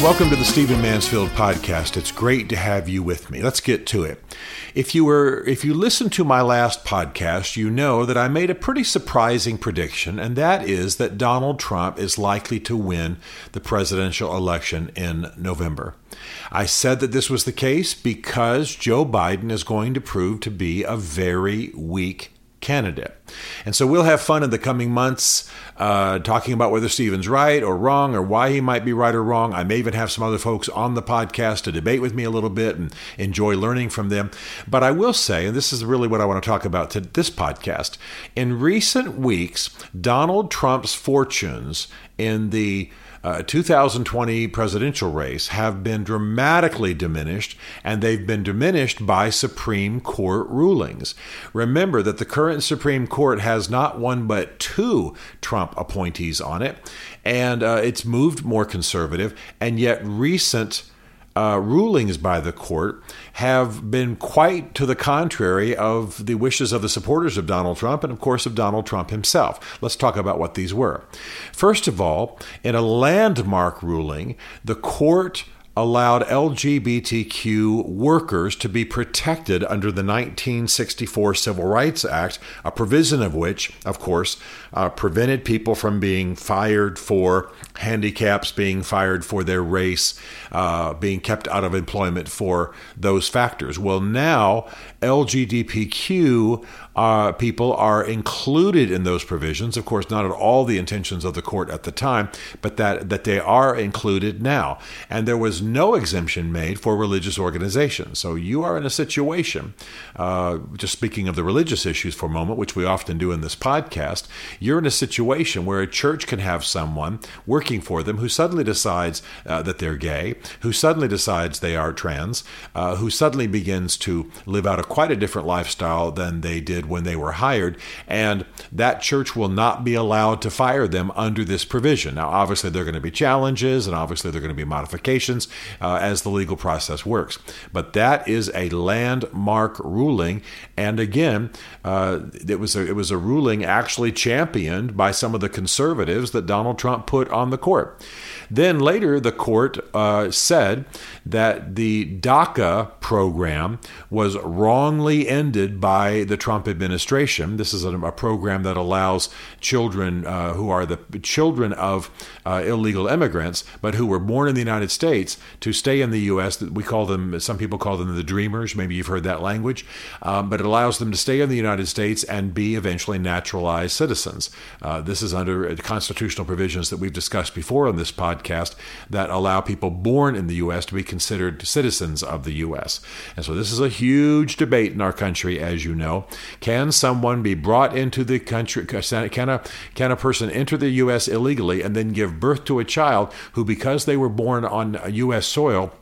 Well, welcome to the Stephen Mansfield podcast. It's great to have you with me. Let's get to it. If you were if you listened to my last podcast, you know that I made a pretty surprising prediction, and that is that Donald Trump is likely to win the presidential election in November. I said that this was the case because Joe Biden is going to prove to be a very weak candidate. And so we'll have fun in the coming months uh, talking about whether Stephen's right or wrong or why he might be right or wrong. I may even have some other folks on the podcast to debate with me a little bit and enjoy learning from them. But I will say, and this is really what I want to talk about to this podcast, in recent weeks, Donald Trump's fortunes in the uh, 2020 presidential race have been dramatically diminished, and they've been diminished by Supreme Court rulings. Remember that the current Supreme Court has not one but two Trump appointees on it, and uh, it's moved more conservative, and yet recent uh, rulings by the court have been quite to the contrary of the wishes of the supporters of Donald Trump and, of course, of Donald Trump himself. Let's talk about what these were. First of all, in a landmark ruling, the court allowed LGBTQ workers to be protected under the 1964 Civil Rights Act, a provision of which, of course, uh, prevented people from being fired for handicaps, being fired for their race, uh, being kept out of employment for those factors. Well, now LGBTQ uh, people are included in those provisions. Of course, not at all the intentions of the court at the time, but that, that they are included now. And there was no exemption made for religious organizations. So you are in a situation, uh, just speaking of the religious issues for a moment, which we often do in this podcast, you're in a situation where a church can have someone working for them who suddenly decides uh, that they're gay, who suddenly decides they are trans, uh, who suddenly begins to live out a quite a different lifestyle than they did when they were hired, and that church will not be allowed to fire them under this provision. Now, obviously, there are going to be challenges, and obviously, there are going to be modifications uh, as the legal process works. But that is a landmark ruling, and again, uh, it was a, it was a ruling actually championed by some of the conservatives that Donald Trump put on the court. Then later, the court uh, said that the DACA program was wrongly ended by the Trump administration. This is a, a program that allows children uh, who are the children of uh, illegal immigrants, but who were born in the United States, to stay in the U.S. We call them, some people call them the Dreamers. Maybe you've heard that language. Um, but it allows them to stay in the United States and be eventually naturalized citizens. Uh, this is under constitutional provisions that we've discussed before on this podcast that allow people born in the U.S. to be considered citizens of the U.S. And so this is a huge debate in our country, as you know. Can someone be brought into the country? Can a, can a person enter the U.S. illegally and then give birth to a child who, because they were born on U.S. soil,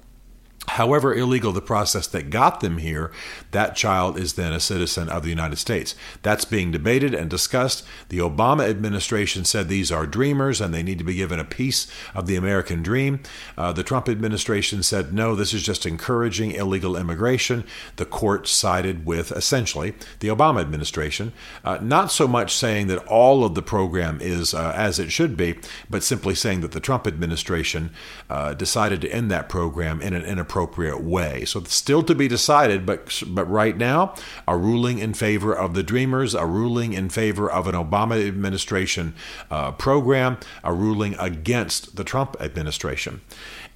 However illegal the process that got them here, that child is then a citizen of the United States. That's being debated and discussed. The Obama administration said these are dreamers and they need to be given a piece of the American dream. Uh, the Trump administration said no, this is just encouraging illegal immigration. The court sided with essentially the Obama administration, uh, not so much saying that all of the program is uh, as it should be, but simply saying that the Trump administration uh, decided to end that program in an inappropriate appropriate way. So it's still to be decided, but but right now, a ruling in favor of the Dreamers, a ruling in favor of an Obama administration uh, program, a ruling against the Trump administration.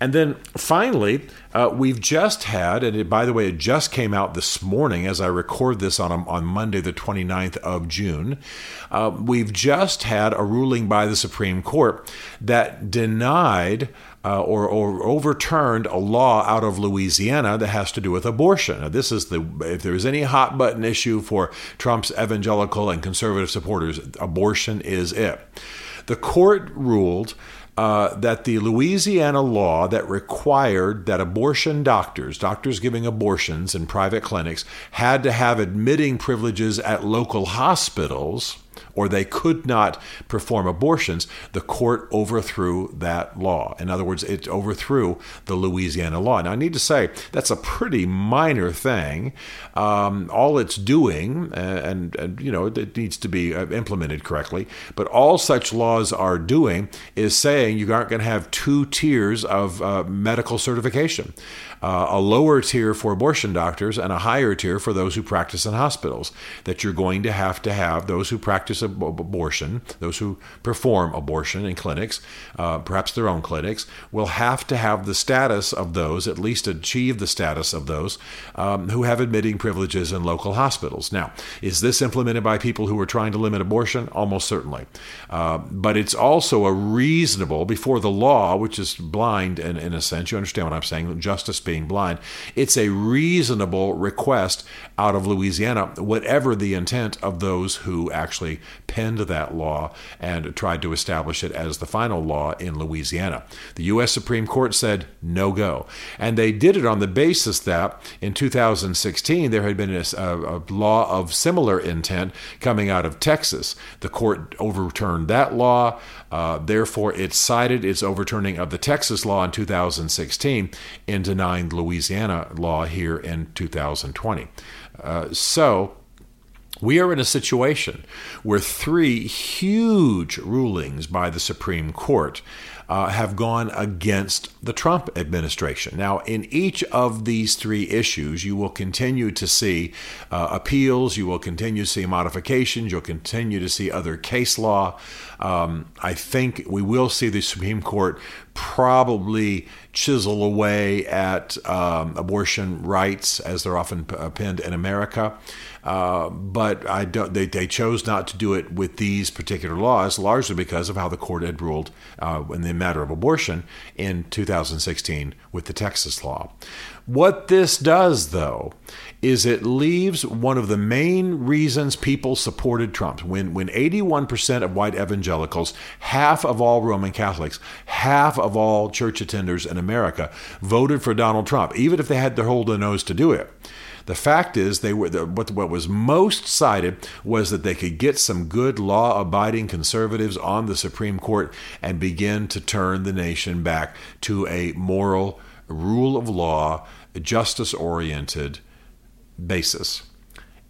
And then finally, uh, we've just had, and it, by the way, it just came out this morning as I record this on, on Monday, the 29th of June. Uh, we've just had a ruling by the Supreme Court that denied uh, or, or, overturned a law out of Louisiana that has to do with abortion. Now, this is the if there's any hot button issue for Trump's evangelical and conservative supporters, abortion is it. The court ruled. Uh, that the Louisiana law that required that abortion doctors, doctors giving abortions in private clinics, had to have admitting privileges at local hospitals or they could not perform abortions, the court overthrew that law. In other words, it overthrew the Louisiana law. Now, I need to say that's a pretty minor thing. Um, all it's doing, and, and, you know, it needs to be uh, implemented correctly, but all such laws are doing is saying you aren't going to have two tiers of uh, medical certification uh, a lower tier for abortion doctors and a higher tier for those who practice in hospitals. That you're going to have to have those who ab- abortion, those who perform abortion in clinics, uh, perhaps their own clinics, will have to have the status of those, at least achieve the status of those um, who have admitting privileges in local hospitals. Now, is this implemented by people who are trying to limit abortion? Almost certainly. Uh, but it's also a reasonable, before the law, which is blind in, in a sense, you understand what I'm saying, justice being blind. It's a reasonable request out of Louisiana, whatever the intent of those who actually penned that law and tried to establish it as the final law in Louisiana. The U.S. Supreme Court said no go. And they did it on the basis that in 2016 there had been a, a law of similar intent coming out of Texas. The court overturned that law. Uh, therefore, it cited its overturning of the Texas law in 2016 in denying Louisiana law here in 2020. Uh, so, we are in a situation where three huge rulings by the Supreme Court uh, have gone against the Trump administration. Now, in each of these three issues, you will continue to see uh, appeals, you will continue to see modifications, you'll continue to see other case law. Um, I think we will see the Supreme Court probably chisel away at um, abortion rights as they're often p- pinned in America. Uh, but I don't, they, they chose not to do it with these particular laws, largely because of how the court had ruled uh, in the matter of abortion in 2016 with the Texas law. What this does, though, is it leaves one of the main reasons people supported Trump. When, when 81% of white evangelicals, half of all Roman Catholics, half of all church attenders in America voted for Donald Trump, even if they had to hold their nose to do it. The fact is, they were the, what, what was most cited was that they could get some good law-abiding conservatives on the Supreme Court and begin to turn the nation back to a moral rule of law, justice-oriented basis.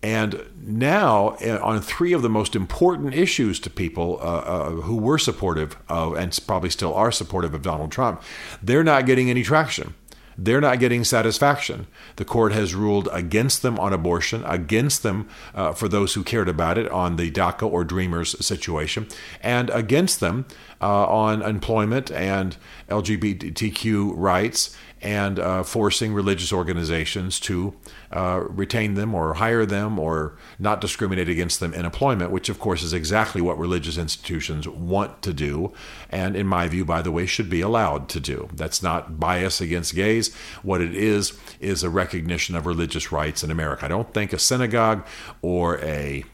And now, eh, on three of the most important issues to people uh, uh, who were supportive of, and probably still are supportive of Donald Trump, they're not getting any traction. They're not getting satisfaction. The court has ruled against them on abortion, against them uh, for those who cared about it on the DACA or Dreamers situation, and against them uh, on employment and LGBTQ rights and uh, forcing religious organizations to uh, retain them or hire them or not discriminate against them in employment, which of course is exactly what religious institutions want to do, and in my view, by the way, should be allowed to do. That's not bias against gays. What it is, is a recognition of religious rights in America. I don't think a synagogue or a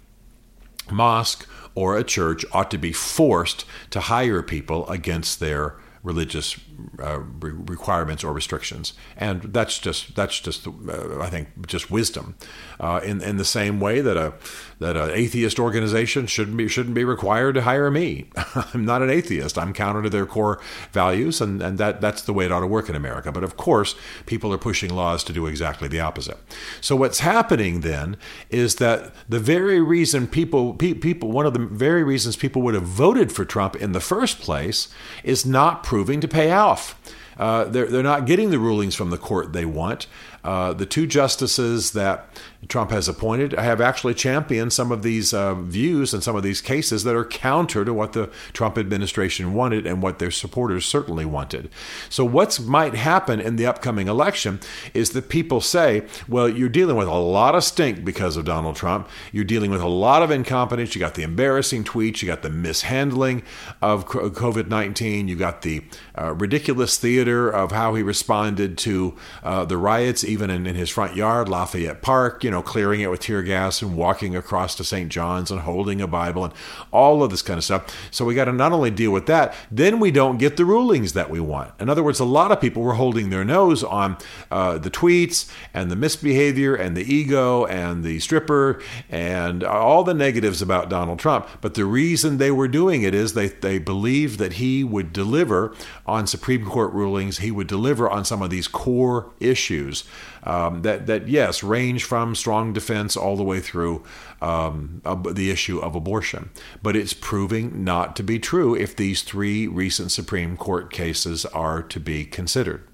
mosque or a church ought to be forced to hire people against their religious uh, re- requirements or restrictions, and that's just that's just uh, I think just wisdom. Uh, in in the same way that a that an atheist organization shouldn't be shouldn't be required to hire me. I'm not an atheist. I'm counter to their core values, and and that that's the way it ought to work in America. But of course, people are pushing laws to do exactly the opposite. So what's happening then is that the very reason people pe- people one of the very reasons people would have voted for Trump in the first place is not proving to pay off. Uh, they're, they're not getting the rulings from the court they want. Uh, the two justices that Trump has appointed have actually championed some of these uh, views and some of these cases that are counter to what the Trump administration wanted and what their supporters certainly wanted. So, what might happen in the upcoming election is that people say, well, you're dealing with a lot of stink because of Donald Trump. You're dealing with a lot of incompetence. You got the embarrassing tweets, you got the mishandling of COVID 19, you got the uh, ridiculous theater of how he responded to uh, the riots even in, in his front yard, Lafayette Park, you know, clearing it with tear gas and walking across to St. John's and holding a Bible and all of this kind of stuff. So we got to not only deal with that, then we don't get the rulings that we want. In other words, a lot of people were holding their nose on uh, the tweets and the misbehavior and the ego and the stripper and all the negatives about Donald Trump. But the reason they were doing it is they, they believed that he would deliver on Supreme Court rulings, he would deliver on some of these core issues um, that, that, yes, range from strong defense all the way through um, the issue of abortion. But it's proving not to be true if these three recent Supreme Court cases are to be considered.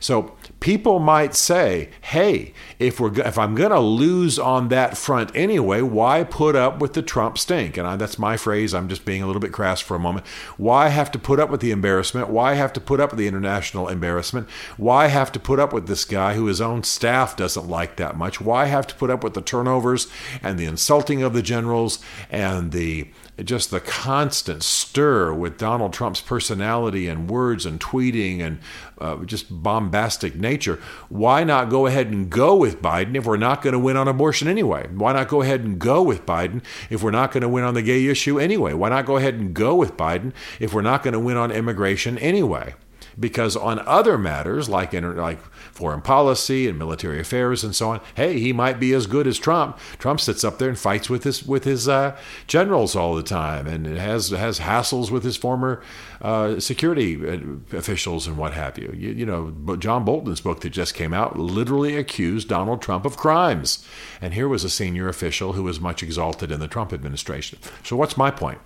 So people might say, "Hey, if we're if I'm going to lose on that front anyway, why put up with the Trump stink?" And I, that's my phrase. I'm just being a little bit crass for a moment. Why have to put up with the embarrassment? Why have to put up with the international embarrassment? Why have to put up with this guy who his own staff doesn't like that much? Why have to put up with the turnovers and the insulting of the generals and the just the constant stir with Donald Trump's personality and words and tweeting and uh, just bombastic nature, why not go ahead and go with Biden if we're not going to win on abortion anyway? Why not go ahead and go with Biden if we're not going to win on the gay issue anyway? Why not go ahead and go with Biden if we're not going to win on immigration anyway? because on other matters like like foreign policy and military affairs and so on, hey, he might be as good as Trump. Trump sits up there and fights with his with his uh, generals all the time, and has has hassles with his former uh, security uh, officials and what have you. you. You know, John Bolton's book that just came out literally accused Donald Trump of crimes, and here was a senior official who was much exalted in the Trump administration. So, what's my point?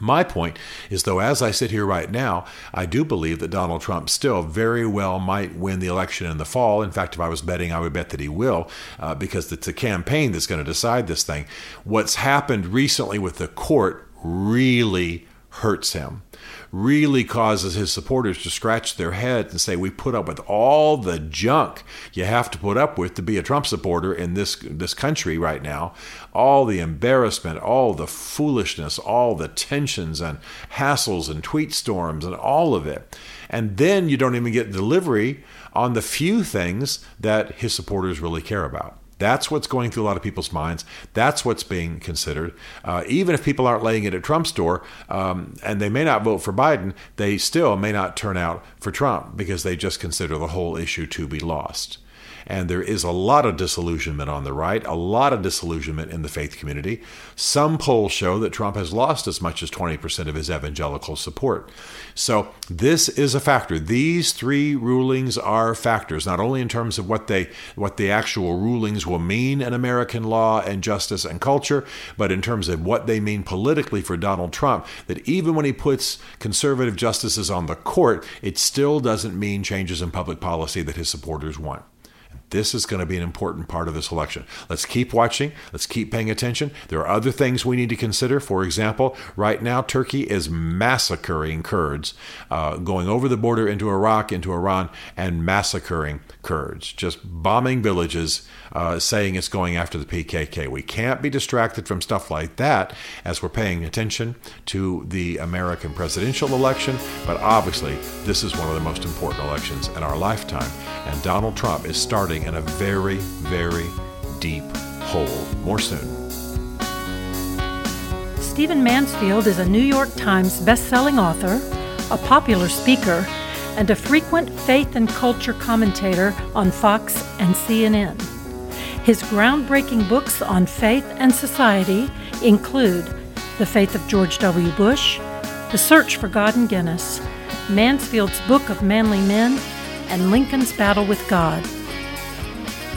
My point is, though, as I sit here right now, I do believe that Donald Trump still very well might win the election in the fall. In fact, if I was betting, I would bet that he will, uh, because it's a campaign that's going to decide this thing. What's happened recently with the court really hurts him really causes his supporters to scratch their heads and say, We put up with all the junk you have to put up with to be a Trump supporter in this, this country right now. All the embarrassment, all the foolishness, all the tensions and hassles and tweet storms and all of it. And then you don't even get delivery on the few things that his supporters really care about. That's what's going through a lot of people's minds. That's what's being considered. Uh, even if people aren't laying it at Trump's door um, and they may not vote for Biden, they still may not turn out for Trump because they just consider the whole issue to be lost. And there is a lot of disillusionment on the right, a lot of disillusionment in the faith community. Some polls show that Trump has lost as much as 20% of his evangelical support. So this is a factor. These three rulings are factors, not only in terms of what they what the actual rulings will mean in American law and justice and culture, but in terms of what they mean politically for Donald Trump, that even when he puts conservative justices on the court, it still doesn't mean changes in public policy that his supporters want. This is going to be an important part of this election. Let's keep watching. Let's keep paying attention. There are other things we need to consider. For example, right now, Turkey is massacring Kurds, uh, going over the border into Iraq, into Iran, and massacring Kurds, just bombing villages, uh, saying it's going after the PKK. We can't be distracted from stuff like that as we're paying attention to the American presidential election. But obviously, this is one of the most important elections in our lifetime. And Donald Trump is in a very, very deep hole. More soon. Stephen Mansfield is a New York Times best-selling author, a popular speaker, and a frequent faith and culture commentator on Fox and CNN. His groundbreaking books on faith and society include The Faith of George W. Bush, The Search for God and Guinness, Mansfield's Book of Manly Men, and Lincoln's Battle with God.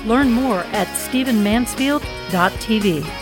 Learn more at stephenmansfield.tv.